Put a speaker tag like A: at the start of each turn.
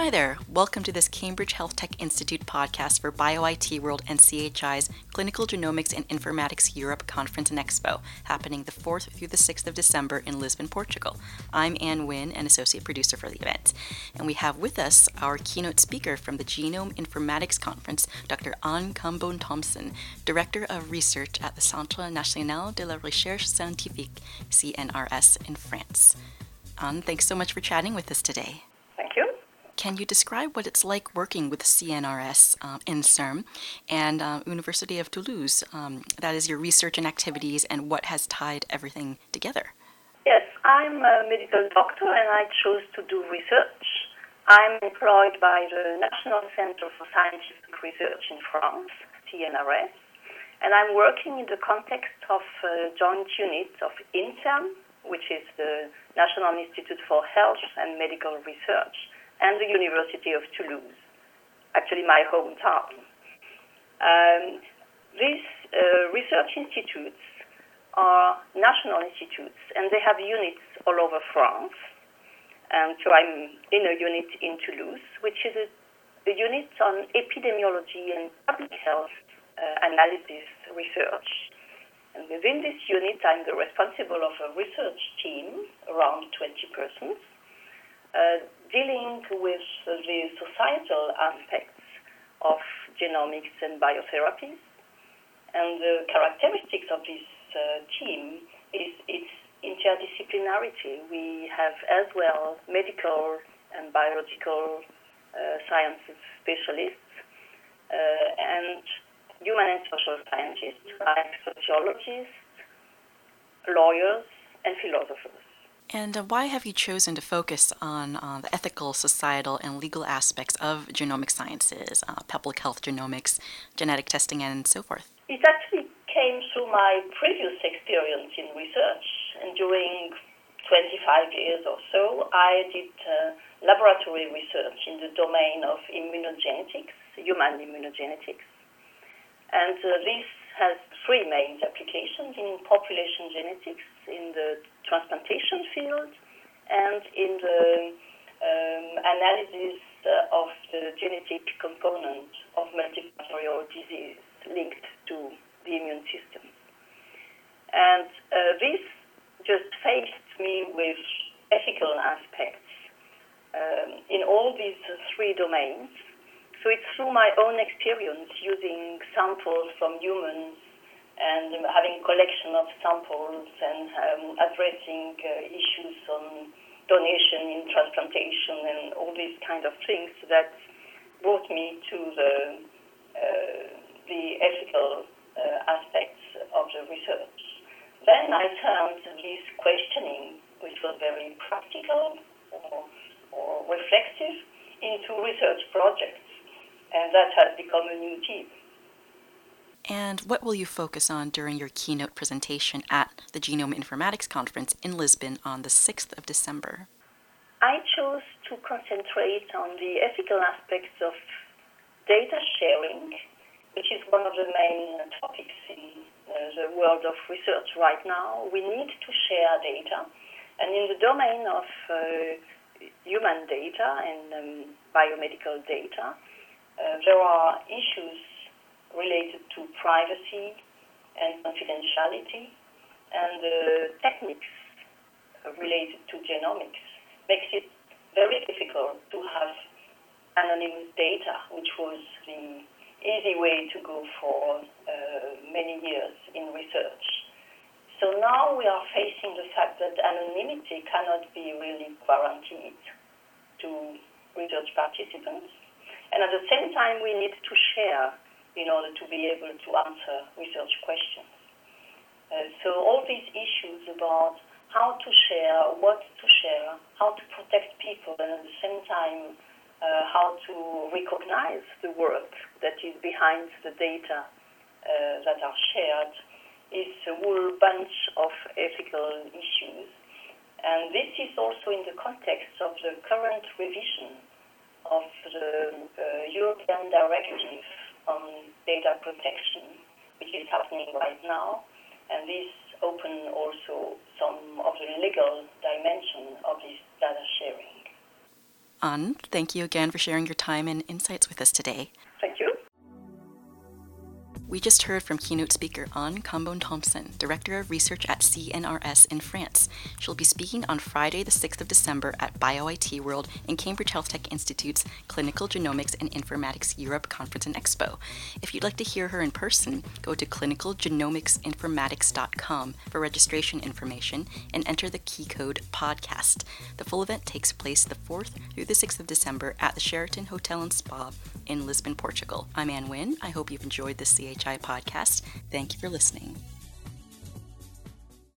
A: Hi there. Welcome to this Cambridge Health Tech Institute podcast for BioIT World and CHI's Clinical Genomics and Informatics Europe Conference and Expo, happening the 4th through the 6th of December in Lisbon, Portugal. I'm An Nguyen, an associate producer for the event. And we have with us our keynote speaker from the Genome Informatics Conference, Dr. Anne Cambon-Thomsen, Director of Research at the Centre National de la Recherche Scientifique, CNRS, in France. Anne, thanks so much for chatting with us today. Can you describe what it's like working with CNRS um, INSERM and uh, University of Toulouse? Um, that is your research and activities and what has tied everything together.
B: Yes, I'm a medical doctor and I chose to do research. I'm employed by the National Center for Scientific Research in France, CNRS, and I'm working in the context of a joint unit of INSERM, which is the National Institute for Health and Medical Research, and the University of Toulouse, actually my hometown. Um, these uh, research institutes are national institutes and they have units all over France. And so I'm in a unit in Toulouse, which is a, a unit on epidemiology and public health uh, analysis research. And within this unit, I'm the responsible of a research team, around 20 persons, uh, dealing with the societal aspects of genomics and biotherapies. And the characteristics of this uh, team is its interdisciplinarity. We have as well medical and biological uh, sciences specialists uh, and human and social scientists like sociologists, lawyers, and philosophers.
A: And uh, why have you chosen to focus on uh, the ethical, societal, and legal aspects of genomic sciences, uh, public health genomics, genetic testing, and so forth?
B: It actually came through my previous experience in research. And during 25 years or so, I did uh, laboratory research in the domain of immunogenetics, human immunogenetics. And uh, this has three main applications in population genetics, in the transplantation field, and in the um, analysis uh, of the genetic component of multifactorial disease linked to the immune system. And uh, this just faced me with ethical aspects um, in all these three domains so it's through my own experience using samples from humans and having collection of samples and um, addressing uh, issues on donation in transplantation and all these kind of things that brought me to the uh, the ethical uh, aspects of the research. Then I turned this questioning, which was very practical or, or reflective, into research projects and that has become a new team.
A: And what will you focus on during your keynote presentation at the Genome Informatics Conference in Lisbon on the 6th of December?
B: I chose to concentrate on the ethical aspects of data sharing, which is one of the main topics in uh, the world of research right now. We need to share data, and in the domain of uh, human data and um, biomedical data, Uh, there are issues related to privacy and confidentiality, and the techniques uh, related to genomics makes it very difficult to have anonymous data, which was the easy way to go for uh, many years in research. So now we are facing the fact that anonymity cannot be really guaranteed to research participants. And at the same time, we need to share in order to be able to answer research questions. Uh, so all these issues about how to share, what to share, how to protect people, and at the same time, uh, how to recognize the work that is behind the data uh, that are shared is a whole bunch of ethical issues. And this is also in the context of the current revision of the European Directive on Data Protection, which is happening right now, and this open also some of the legal dimension of this data sharing.
A: Anne, thank you again for sharing your time and insights with us today. We just heard from keynote speaker Anne Cambon-Thomsen, Director of Research at CNRS in France. She'll be speaking on Friday, the 6th of December at BioIT World and Cambridge Health Tech Institute's Clinical Genomics and Informatics Europe Conference and Expo. If you'd like to hear her in person, go to clinicalgenomicsinformatics.com for registration information and enter the key code podcast. The full event takes place the 4th through the 6th of December at the Sheraton Hotel and Spa in Lisbon, Portugal. I'm An Nguyen. I hope you've enjoyed this CHI podcast. Thank you for listening.